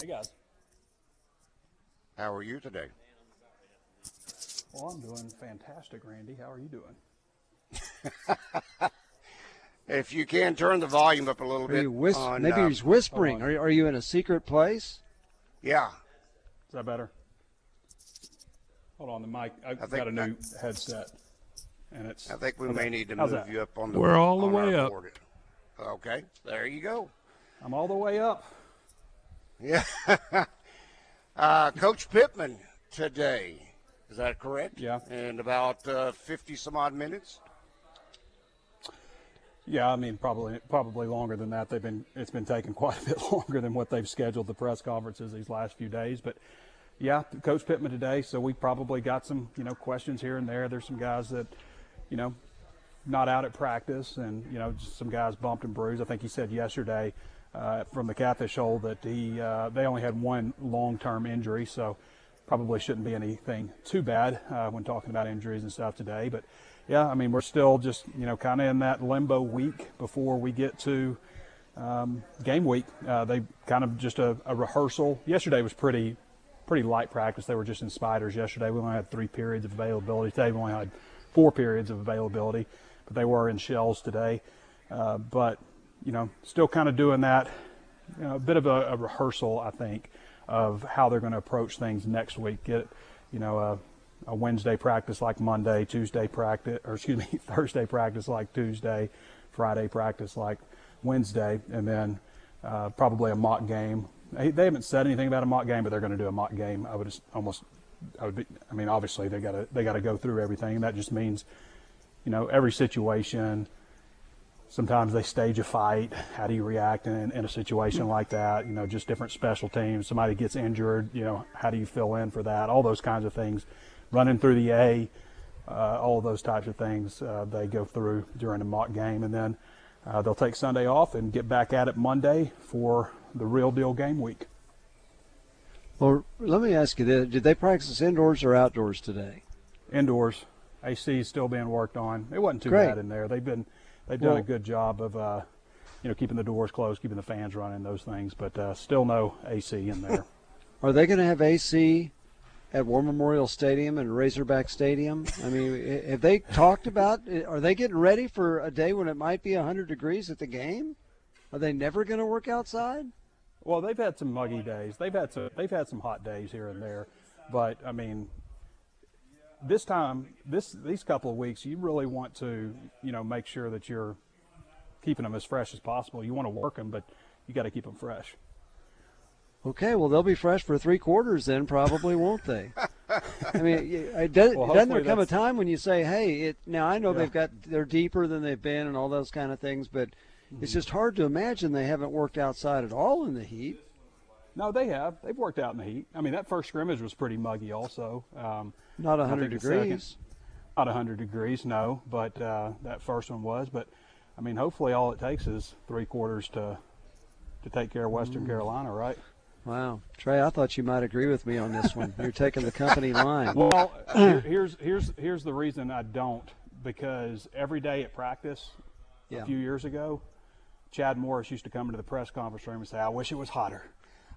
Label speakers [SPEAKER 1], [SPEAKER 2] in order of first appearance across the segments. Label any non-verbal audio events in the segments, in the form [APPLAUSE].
[SPEAKER 1] Hey guys.
[SPEAKER 2] How are you today?
[SPEAKER 1] Well, I'm doing fantastic, Randy. How are you doing? [LAUGHS]
[SPEAKER 2] If you can turn the volume up a little
[SPEAKER 3] Are
[SPEAKER 2] bit.
[SPEAKER 3] you whis-
[SPEAKER 2] on,
[SPEAKER 3] maybe
[SPEAKER 2] uh,
[SPEAKER 3] he's whispering. Are, are you in a secret place?
[SPEAKER 2] Yeah.
[SPEAKER 1] Is that better? Hold on, the mic. I've
[SPEAKER 2] think
[SPEAKER 1] got a new
[SPEAKER 2] that-
[SPEAKER 1] headset, and it's.
[SPEAKER 2] I think we
[SPEAKER 1] Okay.
[SPEAKER 2] may need to move
[SPEAKER 1] that?
[SPEAKER 2] you up on the
[SPEAKER 4] We're all the way up.
[SPEAKER 2] board. Okay, there you go.
[SPEAKER 1] I'm all the way up.
[SPEAKER 2] Yeah. [LAUGHS] uh, Coach Pittman today. Is that correct?
[SPEAKER 1] Yeah.
[SPEAKER 2] In about uh, 50 some odd minutes?
[SPEAKER 1] Yeah, I mean probably probably longer than that. They've been it's been taking [LAUGHS] quite a bit longer than what they've scheduled the press conferences these last few days. But yeah, Coach Pittman today. So we probably got some you know questions here and there. There's some guys that you know not out at practice, and you know just some guys bumped and bruised. I think he said yesterday uh, from the Catfish Hole that he uh, they only had one long-term injury, so probably shouldn't be anything too bad uh, when talking about injuries and stuff today. But yeah, I mean we're still just you know kind of in that limbo week before we get to um, game week. Uh, they kind of just a, a rehearsal. Yesterday was pretty pretty light practice. They were just in spiders yesterday. We only had three periods of availability. Today we only had four periods of availability, but they were in shells today. Uh, but you know, still kind of doing that. You know, a bit of a, a rehearsal, I think, of how they're going to approach things next week. Get you know a, a Wednesday practice like Monday, Tuesday practice, or excuse me, [LAUGHS] Thursday practice like Tuesday, Friday practice like Wednesday, and then uh, probably a mock game. They, they haven't said anything about a mock game, but they're going to do a mock game. I would just almost, I would be. I mean, obviously they got to they got to go through everything. That just means, you know, every situation. Sometimes they stage a fight. How do you react in, in a situation like that? You know, just different special teams. Somebody gets injured. You know, how do you fill in for that? All those kinds of things. Running through the A, uh, all those types of things uh, they go through during a mock game, and then uh, they'll take Sunday off and get back at it Monday for the real deal game week.
[SPEAKER 3] Well, let me ask you this: Did they practice indoors or outdoors today?
[SPEAKER 1] Indoors, AC is still being worked on. It wasn't too
[SPEAKER 3] Great.
[SPEAKER 1] bad in there. They've been they've done
[SPEAKER 3] Well-
[SPEAKER 1] a good job of uh, you know keeping the doors closed, keeping the fans running, those things. But uh, still no AC in there. [LAUGHS]
[SPEAKER 3] Are they going to have AC at War Memorial Stadium and Razorback Stadium? I mean, have they talked about? Are they getting ready for a day when it might be 100 degrees at the game? Are they never going to work outside?
[SPEAKER 1] Well, they've had some muggy days. They've had some. They've had some hot days here and there, but I mean, this time, this these couple of weeks, you really want to, you know, make sure that you're keeping them as fresh as possible. You want to work them, but you got to keep them fresh.
[SPEAKER 3] Okay, well they'll be fresh for three quarters then, probably, won't they? [LAUGHS] I mean, it does,
[SPEAKER 1] Well,
[SPEAKER 3] doesn't there come a time when you say, "Hey, it now I know
[SPEAKER 1] Yeah.
[SPEAKER 3] they've got they're deeper than they've been and all those kind of things, but
[SPEAKER 1] Mm-hmm.
[SPEAKER 3] it's just hard to imagine they haven't worked outside at all in the heat."
[SPEAKER 1] No, they have. They've worked out in the heat. I mean, that first scrimmage was pretty muggy, also. Um,
[SPEAKER 3] Not
[SPEAKER 1] I
[SPEAKER 3] 100
[SPEAKER 1] think the second-
[SPEAKER 3] degrees.
[SPEAKER 1] not 100 degrees, no, but uh, that first one was. But I mean, hopefully, all it takes is three quarters to to take care of
[SPEAKER 3] Mm.
[SPEAKER 1] Western Carolina, right?
[SPEAKER 3] Wow, Trey, I thought you might agree with me on this one. You're taking the company [LAUGHS] line.
[SPEAKER 1] Well, [CLEARS THROAT] here, here's here's here's the reason I don't because every day at practice
[SPEAKER 3] Yeah.
[SPEAKER 1] a few years ago, Chad Morris used to come into the press conference room and say, "I wish it was hotter."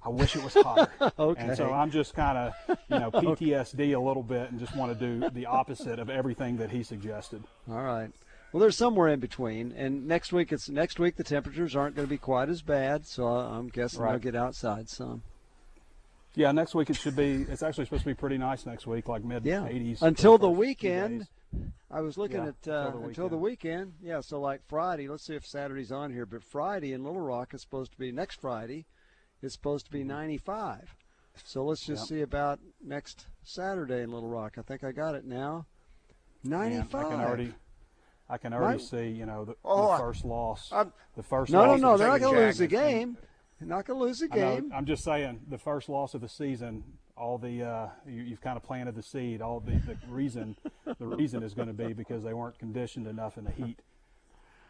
[SPEAKER 1] I wish it was hotter. [LAUGHS]
[SPEAKER 3] Okay.
[SPEAKER 1] And so I'm just kind of, you know, [LAUGHS] PTSD a little bit and just want to do the opposite of everything that he suggested.
[SPEAKER 3] All right. Well, there's somewhere in between, and next week it's next week the temperatures aren't going to be quite as bad, so I'm guessing
[SPEAKER 1] I'll
[SPEAKER 3] get outside some.
[SPEAKER 1] Yeah, next week it should be. It's actually supposed to be pretty nice next week, like mid
[SPEAKER 3] Yeah.
[SPEAKER 1] 80s.
[SPEAKER 3] Until
[SPEAKER 1] for
[SPEAKER 3] the weekend. I was looking
[SPEAKER 1] Yeah,
[SPEAKER 3] at uh,
[SPEAKER 1] until the
[SPEAKER 3] until the weekend. Yeah, so like Friday. Let's see if Saturday's on here, but Friday in Little Rock is supposed to be next Friday. It's supposed to be 95. So let's just
[SPEAKER 1] Yep.
[SPEAKER 3] see about next Saturday in Little Rock. I think I got it now.
[SPEAKER 1] Man,
[SPEAKER 3] 95.
[SPEAKER 1] I can already, I can already
[SPEAKER 3] My-
[SPEAKER 1] see. You know, the,
[SPEAKER 2] Oh,
[SPEAKER 1] the
[SPEAKER 2] I-
[SPEAKER 1] first loss.
[SPEAKER 2] I'm-
[SPEAKER 1] the first
[SPEAKER 3] no, no,
[SPEAKER 1] loss.
[SPEAKER 3] no.
[SPEAKER 1] of
[SPEAKER 3] They're not going to lose the
[SPEAKER 2] Jack and-
[SPEAKER 3] game. Not gonna lose a
[SPEAKER 1] I know,
[SPEAKER 3] game.
[SPEAKER 1] I'm just saying, the first loss of the season, all the uh, you, you've kind of planted the seed. All the, the reason, the reason is going to be because they weren't conditioned enough in the heat,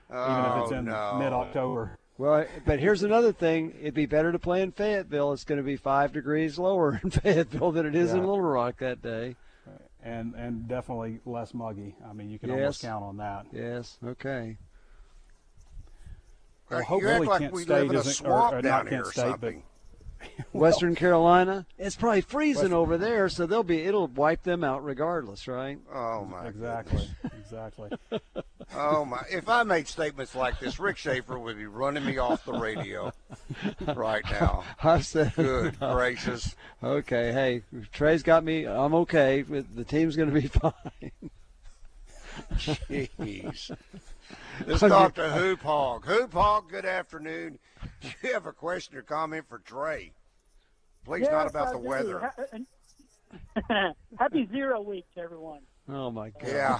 [SPEAKER 1] even if it's
[SPEAKER 2] Oh,
[SPEAKER 1] in
[SPEAKER 2] no.
[SPEAKER 1] mid-October.
[SPEAKER 3] Well, but here's another thing. It'd be better to play in Fayetteville. It's going to be five degrees lower in [LAUGHS] Fayetteville than it is in Little Rock that day.
[SPEAKER 1] and and definitely less muggy. I mean, you can
[SPEAKER 3] Yes.
[SPEAKER 1] almost count on that.
[SPEAKER 3] Yes. Okay.
[SPEAKER 1] Well,
[SPEAKER 2] you
[SPEAKER 1] hopefully
[SPEAKER 2] act like
[SPEAKER 1] Kent
[SPEAKER 2] we
[SPEAKER 1] State
[SPEAKER 2] live in a
[SPEAKER 1] isn't- or- or
[SPEAKER 2] down
[SPEAKER 1] not
[SPEAKER 2] here
[SPEAKER 1] Kent
[SPEAKER 2] or
[SPEAKER 1] State, but-
[SPEAKER 2] something. [LAUGHS]
[SPEAKER 3] Western Carolina. It's probably freezing
[SPEAKER 1] Western-
[SPEAKER 3] over there, so they'll be. It'll wipe them out regardless, right?
[SPEAKER 2] Oh my
[SPEAKER 1] Exactly, exactly. [LAUGHS]
[SPEAKER 2] Oh my! If I made statements like this, Rick Schaeffer would be running me off the radio right now. [LAUGHS]
[SPEAKER 3] I've said.
[SPEAKER 2] Good gracious!
[SPEAKER 3] Okay. Hey, Trey's got me. I'm okay. The team's going to be fine.
[SPEAKER 2] Jeez. [LAUGHS] Let's talk to Hoop Hog. Hoop Hog, good afternoon. Do you have a question or comment for Trey? Please, not about
[SPEAKER 4] I
[SPEAKER 2] the
[SPEAKER 4] do.
[SPEAKER 2] weather. [LAUGHS]
[SPEAKER 4] Happy zero week to everyone.
[SPEAKER 3] Oh my gosh.
[SPEAKER 2] Yeah.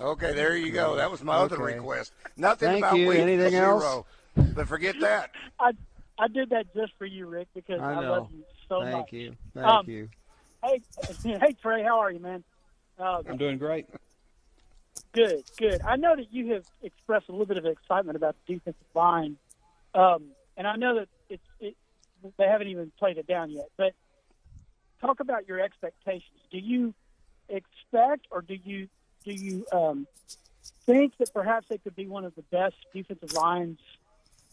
[SPEAKER 2] Okay, there you go. That was my other request. Nothing
[SPEAKER 3] Thank
[SPEAKER 2] about
[SPEAKER 3] you.
[SPEAKER 2] week
[SPEAKER 3] Anything
[SPEAKER 2] zero.
[SPEAKER 3] else?
[SPEAKER 2] But forget that.
[SPEAKER 4] I I did that just for you, Rick, because
[SPEAKER 3] I
[SPEAKER 4] I, love you so
[SPEAKER 3] Thank
[SPEAKER 4] much.
[SPEAKER 3] you. Thank
[SPEAKER 4] Um,
[SPEAKER 3] you.
[SPEAKER 4] Hey, [LAUGHS] hey Trey, how are you, man? Uh,
[SPEAKER 1] I'm doing great.
[SPEAKER 4] Good, good. I know that you have expressed a little bit of excitement about the defensive line, um, and I know that it's it, they haven't even played it down yet. But talk about your expectations. Do you expect, or do you do you um, think that perhaps they could be one of the best defensive lines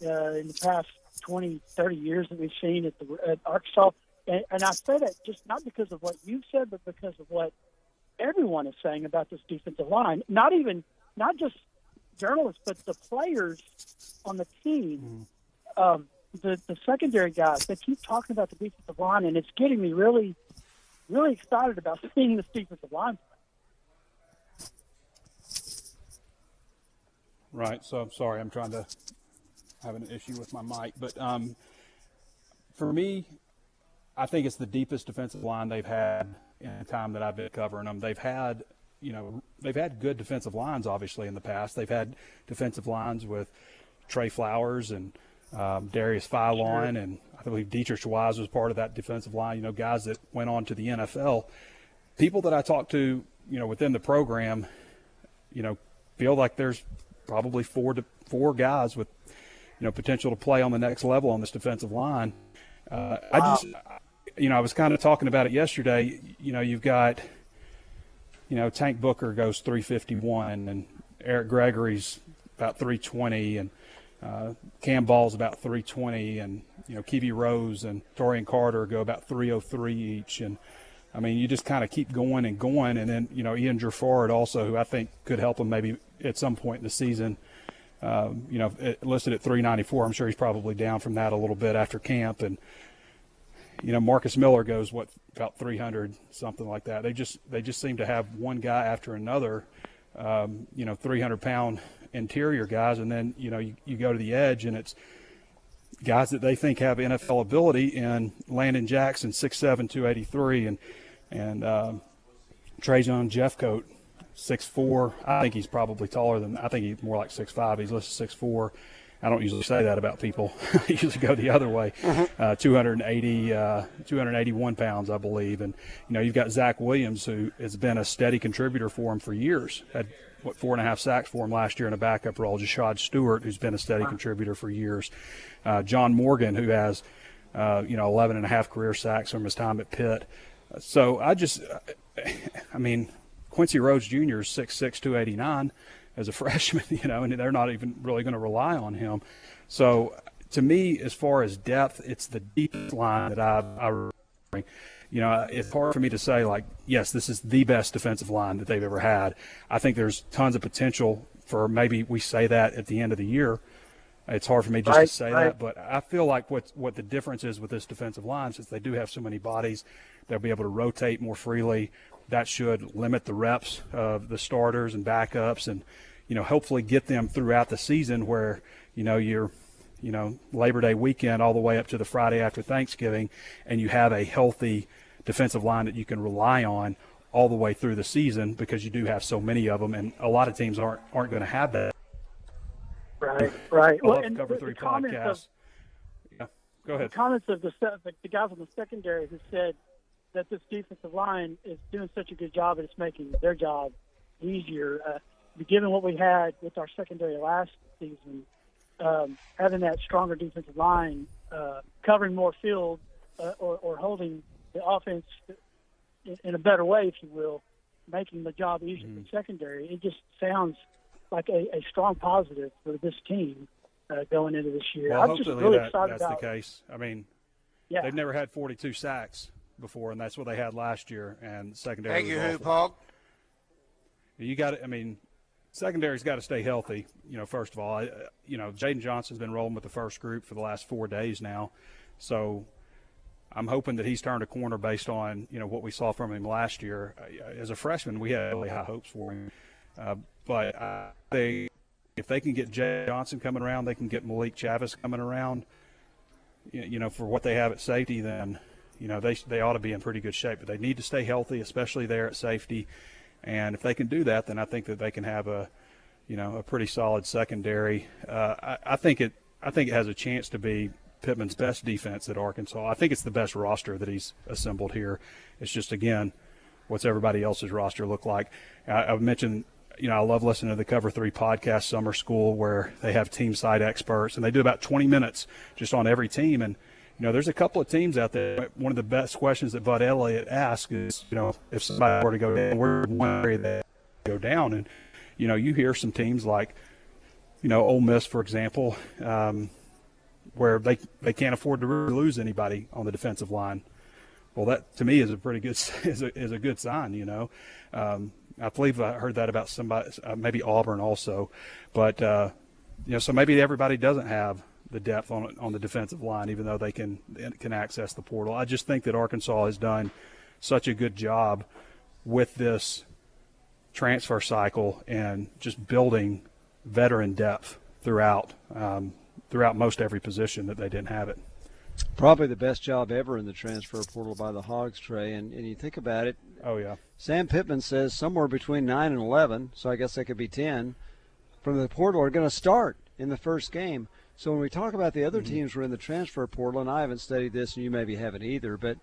[SPEAKER 4] uh, in the past 20, 30 years that we've seen at, the, at Arkansas? And, and I say that just not because of what you've said, but because of what everyone is saying about this defensive line. Not even, not just journalists, but the players on the team, um, the the secondary guys. They keep talking about the defensive line, and it's getting me really, really excited about [LAUGHS] seeing this defensive line.
[SPEAKER 1] Right. So I'm sorry. I'm trying to have an issue with my mic, but um, for me, I think it's the deepest defensive line they've had in the time that I've been covering them. They've had, you know, they've had good defensive lines, obviously, in the past. They've had defensive lines with Trey Flowers and um, Darius Philon, and I believe Deatrich Wise was part of that defensive line. You know, guys that went on to the NFL. People that I talked to, you know, within the program, you know, feel like there's probably four to four guys with, you know, potential to play on the next level on this defensive line. Uh, I just, you know, I was kind of talking about it yesterday. You know, you've got, you know, Tank Booker goes 351, and Eric Gregory's about 320, and uh, Cam Ball's about 320, and you know, Kiwi Rose and Taurean Carter go about 303 each, and I mean, you just kind of keep going and going, and then you know, Ian Geffrard also, who I think could help him maybe at some point in the season. Um, you know, listed at 394. I'm sure he's probably down from that a little bit after camp, and you know, Marcus Miller goes what about 300, something like that. They just they just seem to have one guy after another, um, you know, 300 pound interior guys, and then you know you, you go to the edge and it's guys that they think have NFL ability in Landon Jackson, 6'7", 283, and and um, Trajan Jeffcoat, 6'4". I think he's probably taller than. I think he's more like 6'5". He's listed 6'4". I don't usually say that about people. [LAUGHS] I usually go the other way. Uh, 280, uh, 281 pounds, I believe. And, you know, you've got Zach Williams, who has been a steady contributor for him for years. Had, what, four and a half sacks for him last year in a backup role. Jashaud Stewart, who's been a steady contributor for years. Uh, John Morgan, who has, uh, you know, 11 and a half career sacks from his time at Pitt. So I just, [LAUGHS] I mean, Quincy Rhodes Jr. is 6'6", 289 as a [LAUGHS] freshman, you know, and they're not even really going to rely on him. So to me, as far as depth, it's the deepest line that I, I you know, it's hard for me to say like, yes, this is the best defensive line that they've ever had. I think there's tons of potential for maybe we say that at the end of the year. It's hard for me just
[SPEAKER 4] Right,
[SPEAKER 1] to say
[SPEAKER 4] right.
[SPEAKER 1] that, but I feel like what what the difference is with this defensive line, since they do have so many bodies, they'll be able to rotate more freely. That should limit the reps of the starters and backups, and you know, hopefully get them throughout the season where you know you're, you know, Labor Day weekend all the way up to the Friday after Thanksgiving, and you have a healthy defensive line that you can rely on all the way through the season because you do have so many of them, and a lot of teams aren't aren't going to have that.
[SPEAKER 4] Right, right.
[SPEAKER 1] I
[SPEAKER 4] Well,
[SPEAKER 1] love Cover
[SPEAKER 4] the-
[SPEAKER 1] Three
[SPEAKER 4] the comments of-
[SPEAKER 1] Yeah. Go ahead.
[SPEAKER 4] The comments of the, the the guys on the secondary who said that this defensive line is doing such a good job and it's making their job easier. Uh, given what we had with our secondary last season, um, having that stronger defensive line, uh, covering more field, uh, or, or holding the offense in, in a better way, if you will, making the job easier mm-hmm. for secondary. It just sounds like a, a strong positive for this team uh, going into this year.
[SPEAKER 1] Well,
[SPEAKER 4] I'm just really
[SPEAKER 1] that,
[SPEAKER 4] excited
[SPEAKER 1] that's
[SPEAKER 4] about
[SPEAKER 1] the case. I mean,
[SPEAKER 4] yeah.
[SPEAKER 1] they've never had 42 sacks before, and that's what they had last year. And secondary.
[SPEAKER 2] Thank
[SPEAKER 1] you,
[SPEAKER 2] Hoop.
[SPEAKER 1] You got to. I mean, secondary's got to stay healthy. You know, first of all, I, you know, Jaden Johnson's been rolling with the first group for the last four days now, so I'm hoping that he's turned a corner based on you know what we saw from him last year. As a freshman, we had really high hopes for him, uh, but they if they can get Jay Johnson coming around, they can get Malik Chavis coming around. You know, for what they have at safety, then you know they they ought to be in pretty good shape. But they need to stay healthy, especially there at safety. And if they can do that, then I think that they can have a you know a pretty solid secondary. Uh, I, I think it I think it has a chance to be Pittman's best defense at Arkansas. I think it's the best roster that he's assembled here. It's just again, what's everybody else's roster look like? I, have mentioned, you know, I love listening to the Cover Three podcast, Summer School, where they have team side experts and they do about 20 minutes just on every team. And you know, there's a couple of teams out there. One of the best questions that Bud Elliott asks is, you know, if somebody were to go down, where would one area they go down? And you know, you hear some teams like, you know, Ole Miss, for example. Um, where they they can't afford to really lose anybody on the defensive line. Well, that to me is a pretty good [LAUGHS] is a, is a good sign. You know, um, I believe I heard that about somebody, uh, maybe Auburn also, but uh, you know, so maybe everybody doesn't have the depth on on the defensive line, even though they can can access the portal. I just think that Arkansas has done such a good job with this transfer cycle and just building veteran depth throughout. Um, throughout most every position that they didn't have it.
[SPEAKER 3] Probably the best job ever in the transfer portal by the Hogs, Trey. And, and you think about it.
[SPEAKER 1] Oh, yeah.
[SPEAKER 3] Sam Pittman says somewhere between 9 and 11, so I guess that could be 10, from the portal are going to start in the first game. So when we talk about the other mm-hmm. teams who are in the transfer portal, and I haven't studied this, and you maybe haven't either, but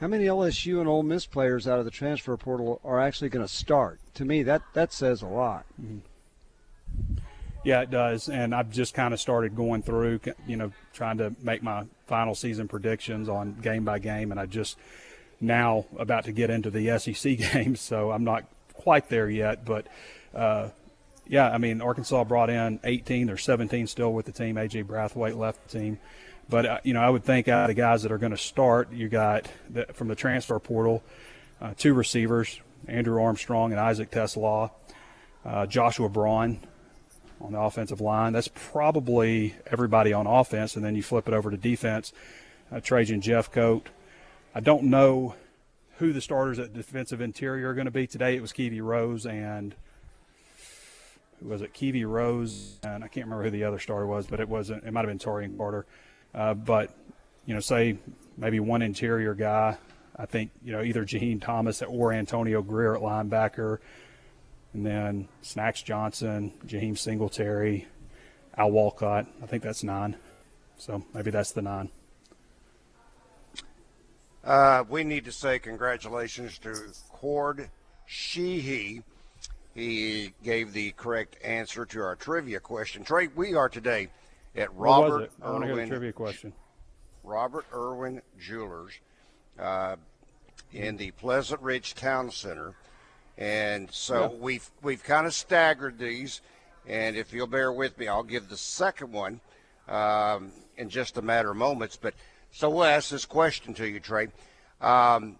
[SPEAKER 3] how many LSU and Ole Miss players out of the transfer portal are actually going to start? To me, that, that says a lot.
[SPEAKER 1] Mm-hmm. Yeah, it does. And I've just kind of started going through, you know, trying to make my final season predictions on game by game. And I just now about to get into the SEC [LAUGHS] games, so I'm not quite there yet. But uh, yeah, I mean, Arkansas brought in 18. There's 17 still with the team. AJ Brathwaite left the team. But, uh, you know, I would think out of the guys that are going to start, you got the, from the transfer portal, uh, two receivers, Andrew Armstrong and Isaac TeSlaa, uh, Joshua Braun, on the offensive line. That's probably everybody on offense, and then you flip it over to defense. Uh, Trajan Jeffcoat. I don't know who the starters at defensive interior are going to be today. It was Kiwi Rose and was it? Kiwi Rose and I can't remember who the other star was, but it wasn't. It might have been Taurean Carter. Uh, but you know, say maybe one interior guy. I think you know either Jaheim Thomas or Antonio Grier at linebacker and then Snacks Johnson, Jaheim Singletary, Al Walcott. I think that's nine. So maybe that's the nine.
[SPEAKER 2] Uh, we need to say congratulations to Cord Sheehy. He gave the correct answer to our trivia question. Trey, we are today at Robert
[SPEAKER 1] I want to trivia question.
[SPEAKER 2] Robert Irwin Jewelers uh, in the Pleasant Ridge Town Center. And so yeah. we've we've kind of staggered these, and if you'll bear with me, I'll give the second one um, in just a matter of moments. But so we'll ask this question to you, Trey. Um,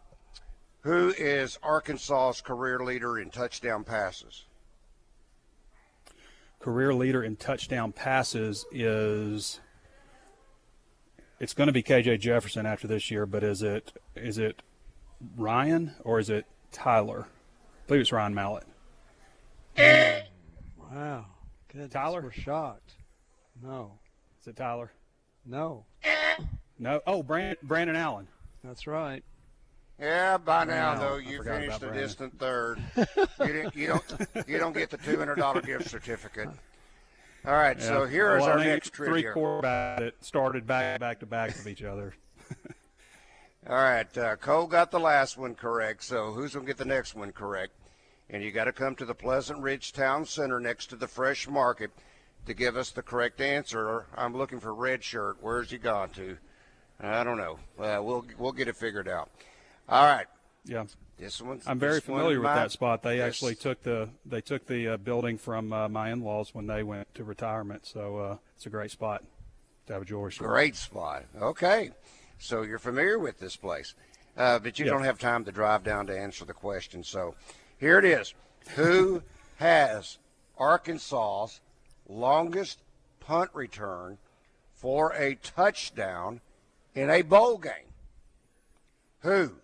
[SPEAKER 2] who is Arkansas's career leader in touchdown passes?
[SPEAKER 1] Career leader in touchdown passes is it's going to be KJ Jefferson after this year, but is it is it Ryan or is it Tyler? I believe it's Ryan Mallett.
[SPEAKER 3] Wow.
[SPEAKER 1] Good. Tyler?
[SPEAKER 3] We're shocked. No.
[SPEAKER 1] Is it Tyler?
[SPEAKER 3] No.
[SPEAKER 1] No. Oh, Brandon, Brandon Allen.
[SPEAKER 3] That's right.
[SPEAKER 2] Yeah, by now though you finished a distant third. [LAUGHS] you, didn't, you don't you don't get the two hundred dollar gift certificate. All right, so
[SPEAKER 1] Yeah.
[SPEAKER 2] here is
[SPEAKER 1] Well, I
[SPEAKER 2] our
[SPEAKER 1] think
[SPEAKER 2] next
[SPEAKER 1] three
[SPEAKER 2] trivia.
[SPEAKER 1] quarterbacks that started back back to back of each other. [LAUGHS]
[SPEAKER 2] All right, uh, Cole got the last one correct, so who's going to get the next one correct? And you got to come to the Pleasant Ridge Town Center next to the Fresh Market to give us the correct answer. I'm looking for red shirt. Where's he gone to? I don't know. Uh, we'll we'll get it figured out. All right,
[SPEAKER 1] Yeah,
[SPEAKER 2] this one's.
[SPEAKER 1] I'm very familiar with
[SPEAKER 2] might-
[SPEAKER 1] that spot. They
[SPEAKER 2] this-
[SPEAKER 1] actually took the they took the uh, building from uh, my in-laws when they went to retirement. So uh, it's a great spot to have a jewelry store.
[SPEAKER 2] Great spot. Okay. So you're familiar with this place, uh, but you
[SPEAKER 1] Yeah.
[SPEAKER 2] don't have time to drive down to answer the question. So here it is. Who [LAUGHS] has Arkansas's longest punt return for a touchdown in a bowl game? Who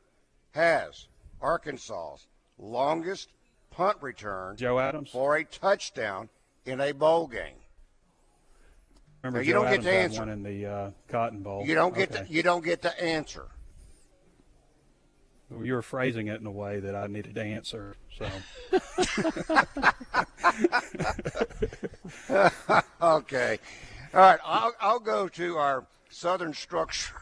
[SPEAKER 2] has Arkansas's longest punt return
[SPEAKER 1] Joe Adams.
[SPEAKER 2] for a touchdown in a bowl game?
[SPEAKER 1] Remember,
[SPEAKER 2] you
[SPEAKER 1] Joe
[SPEAKER 2] don't get
[SPEAKER 1] Adams
[SPEAKER 2] to answer.
[SPEAKER 1] one in the uh, Cotton Bowl.
[SPEAKER 2] You don't get
[SPEAKER 1] Okay.
[SPEAKER 2] to, you don't get to answer.
[SPEAKER 1] You were phrasing it in a way that I needed to answer. So [LAUGHS]
[SPEAKER 2] Okay. All right. I'll, I'll go to our Southern Structure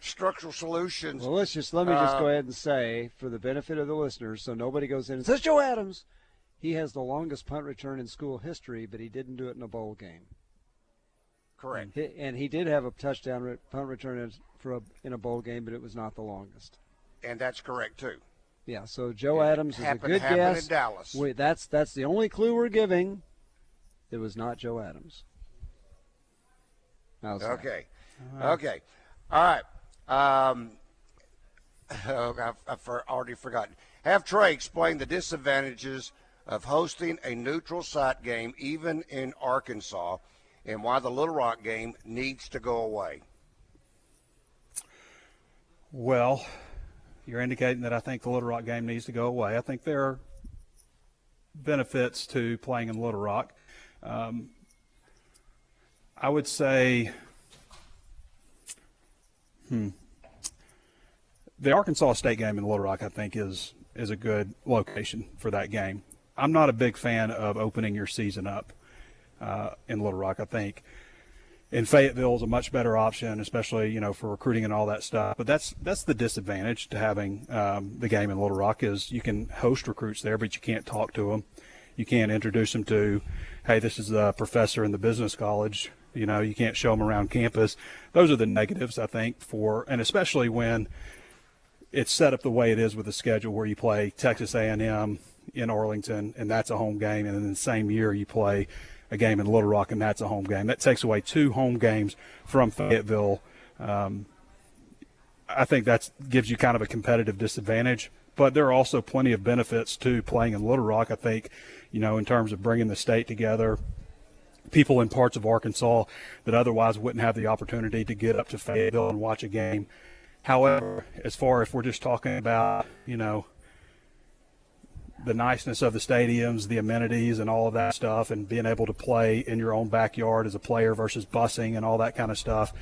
[SPEAKER 2] Structural Solutions.
[SPEAKER 3] Well, let's just let me just go
[SPEAKER 2] Uh,
[SPEAKER 3] ahead and say, for the benefit of the listeners, so nobody goes in and says Joe Adams. He has the longest punt return in school history, but he didn't do it in a bowl game.
[SPEAKER 2] Correct.
[SPEAKER 3] He- And he did have a touchdown re- punt return in- for a, in a bowl game, but it was not the longest.
[SPEAKER 2] And that's correct too.
[SPEAKER 3] Yeah, so Joe
[SPEAKER 2] It
[SPEAKER 3] Adams is a good guess.
[SPEAKER 2] in Dallas.
[SPEAKER 3] Wait, that's that's the only clue we're giving. It was not Joe Adams.
[SPEAKER 2] Okay. Okay. All right. Um, oh, I've, I've already forgotten. Have Trey explain the disadvantages of hosting a neutral site game, even in Arkansas, and why the Little Rock game needs to go away.
[SPEAKER 1] Well, you're indicating that I think the Little Rock game needs to go away. I think there are benefits to playing in Little Rock. Um, I would say, hmm, the Arkansas State game in Little Rock, I think, is is a good location for that game. I'm not a big fan of opening your season up uh, in Little Rock. I think in Fayetteville is a much better option, especially you know for recruiting and all that stuff. But that's that's the disadvantage to having um, the game in Little Rock is you can host recruits there, but you can't talk to them. You can't introduce them to, hey, this is the professor in the business college. You know, you can't show them around campus. Those are the negatives, I think, for and especially when it's set up the way it is with the schedule where you play Texas A&M in Arlington and that's a home game and then the same year you play a game in Little Rock and that's a home game. That takes away two home games from Fayetteville. Um, I think that gives you kind of a competitive disadvantage, but there are also plenty of benefits to playing in Little Rock. I think, you know, in terms of bringing the state together, people in parts of Arkansas that otherwise wouldn't have the opportunity to get up to Fayetteville and watch a game. However, as far if we're just talking about, you know, the niceness of the stadiums, the amenities, and all of that stuff, and being able to play in your own backyard as a player versus busing and all that kind of stuff.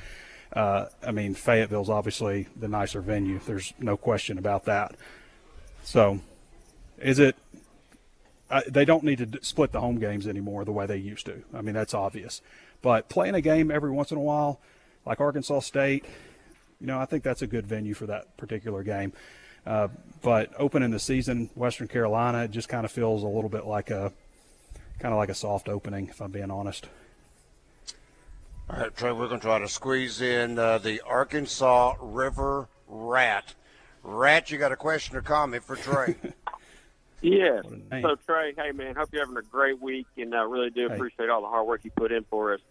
[SPEAKER 1] Uh, I mean, Fayetteville's obviously the nicer venue. There's no question about that. So, is it? I, they don't need to split the home games anymore the way they used to. I mean, that's obvious. But playing a game every once in a while, like Arkansas State, you know, I think that's a good venue for that particular game. Uh, but opening the season, Western Carolina, it just kind of feels a little bit like a kind of like a soft opening, if I'm being honest.
[SPEAKER 2] All right, Trey, we're going to try to squeeze in uh, the Arkansas River Rat. Rat, you got a question or comment for Trey? [LAUGHS]
[SPEAKER 5] Yeah.
[SPEAKER 1] What a name.
[SPEAKER 5] So Trey, hey man, hope you're having a great week, and I really do
[SPEAKER 1] Hey.
[SPEAKER 5] appreciate all the hard work you put in for us.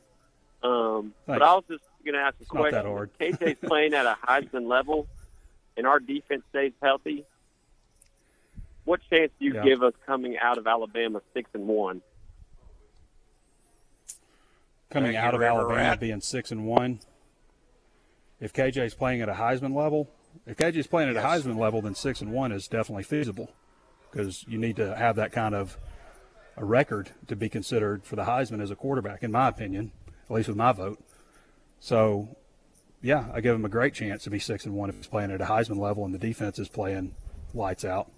[SPEAKER 5] Um, but I was just going to ask a
[SPEAKER 1] It's not that
[SPEAKER 5] question.
[SPEAKER 1] hard.
[SPEAKER 5] If KJ's [LAUGHS] playing at a Heisman level, and our defense stays healthy. What chance do you
[SPEAKER 1] Yeah.
[SPEAKER 5] give us coming out of Alabama six and one?
[SPEAKER 1] Coming out of Alabama
[SPEAKER 2] Rat.
[SPEAKER 1] being six and one, if KJ's playing at a Heisman level, if KJ's playing at
[SPEAKER 2] Yes.
[SPEAKER 1] a Heisman level, then six and one is definitely feasible because you need to have that kind of a record to be considered for the Heisman as a quarterback, in my opinion, at least with my vote. So, yeah, I give him a great chance to be six and one if he's playing at a Heisman level and the defense is playing lights out.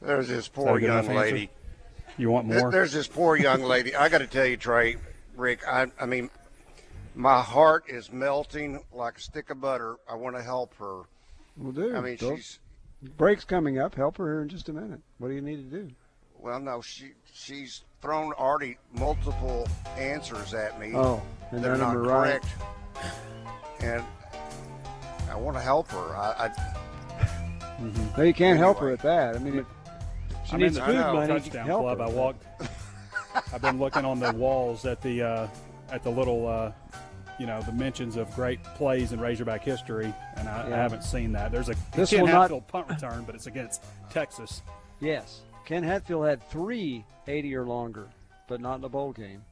[SPEAKER 2] There's this poor young
[SPEAKER 1] enough answer?
[SPEAKER 2] lady.
[SPEAKER 1] You want more?
[SPEAKER 2] There's this poor young lady. I got to tell you, Trey, Rick. I, I mean, my heart is melting like a stick of butter. I want to help her.
[SPEAKER 3] Well, do.
[SPEAKER 2] I mean,
[SPEAKER 3] Go-
[SPEAKER 2] she's
[SPEAKER 3] break's coming up. Help her here in just a minute. What do you need to do?
[SPEAKER 2] Well, no, she she's thrown already multiple answers at me.
[SPEAKER 3] Oh, and
[SPEAKER 2] that are not
[SPEAKER 3] them are right.
[SPEAKER 2] correct. And I want to help her. I, I
[SPEAKER 3] No, you can't help her at that. I mean, if she
[SPEAKER 1] I'm
[SPEAKER 3] needs food money.
[SPEAKER 1] Touchdown
[SPEAKER 3] help
[SPEAKER 1] club.
[SPEAKER 3] Her.
[SPEAKER 1] I walked. [LAUGHS] I've been looking on the walls at the uh, at the little uh, you know the mentions of great plays in Razorback history, and I, I haven't seen that. There's a
[SPEAKER 3] This
[SPEAKER 1] Ken
[SPEAKER 3] will not-
[SPEAKER 1] punt return, but it's against Texas.
[SPEAKER 3] Yes, Ken Hatfield had three 80 or longer, but not in a bowl game.